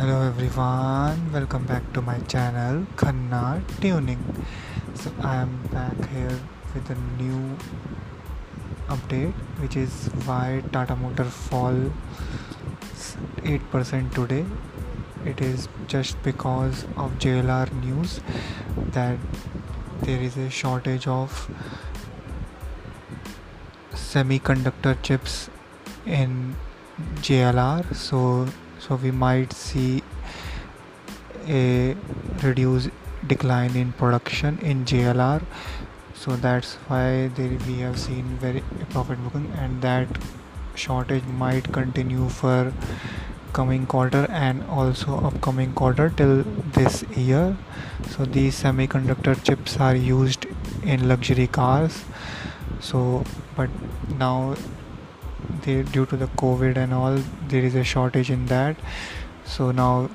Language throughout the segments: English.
Hello everyone, welcome back to my channel Khanna Tuning. So I am back here with a new update which is why Tata Motor fall 8% today. It is just because of JLR news that there is a shortage of semiconductor chips in JLR so so we might see a reduced decline in production in JLR so that's why there we have seen very profit booking and that shortage might continue for coming quarter and also upcoming quarter till this year. So these semiconductor chips are used in luxury cars. So but now they, due to the covid and all there is a shortage in that. So now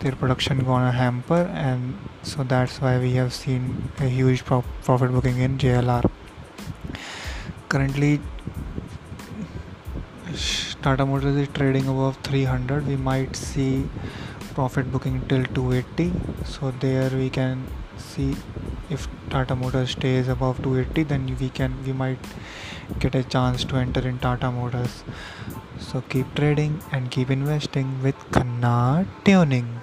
their production gonna hamper and so that's why we have seen a huge pro- profit booking in JLR currently Tata Motors is trading above 300 we might see profit booking till 280 so there we can see if Tata Motors stays above 280 then we can we might get a chance to enter in Tata Motors. So keep trading and keep investing with Khanna Tuning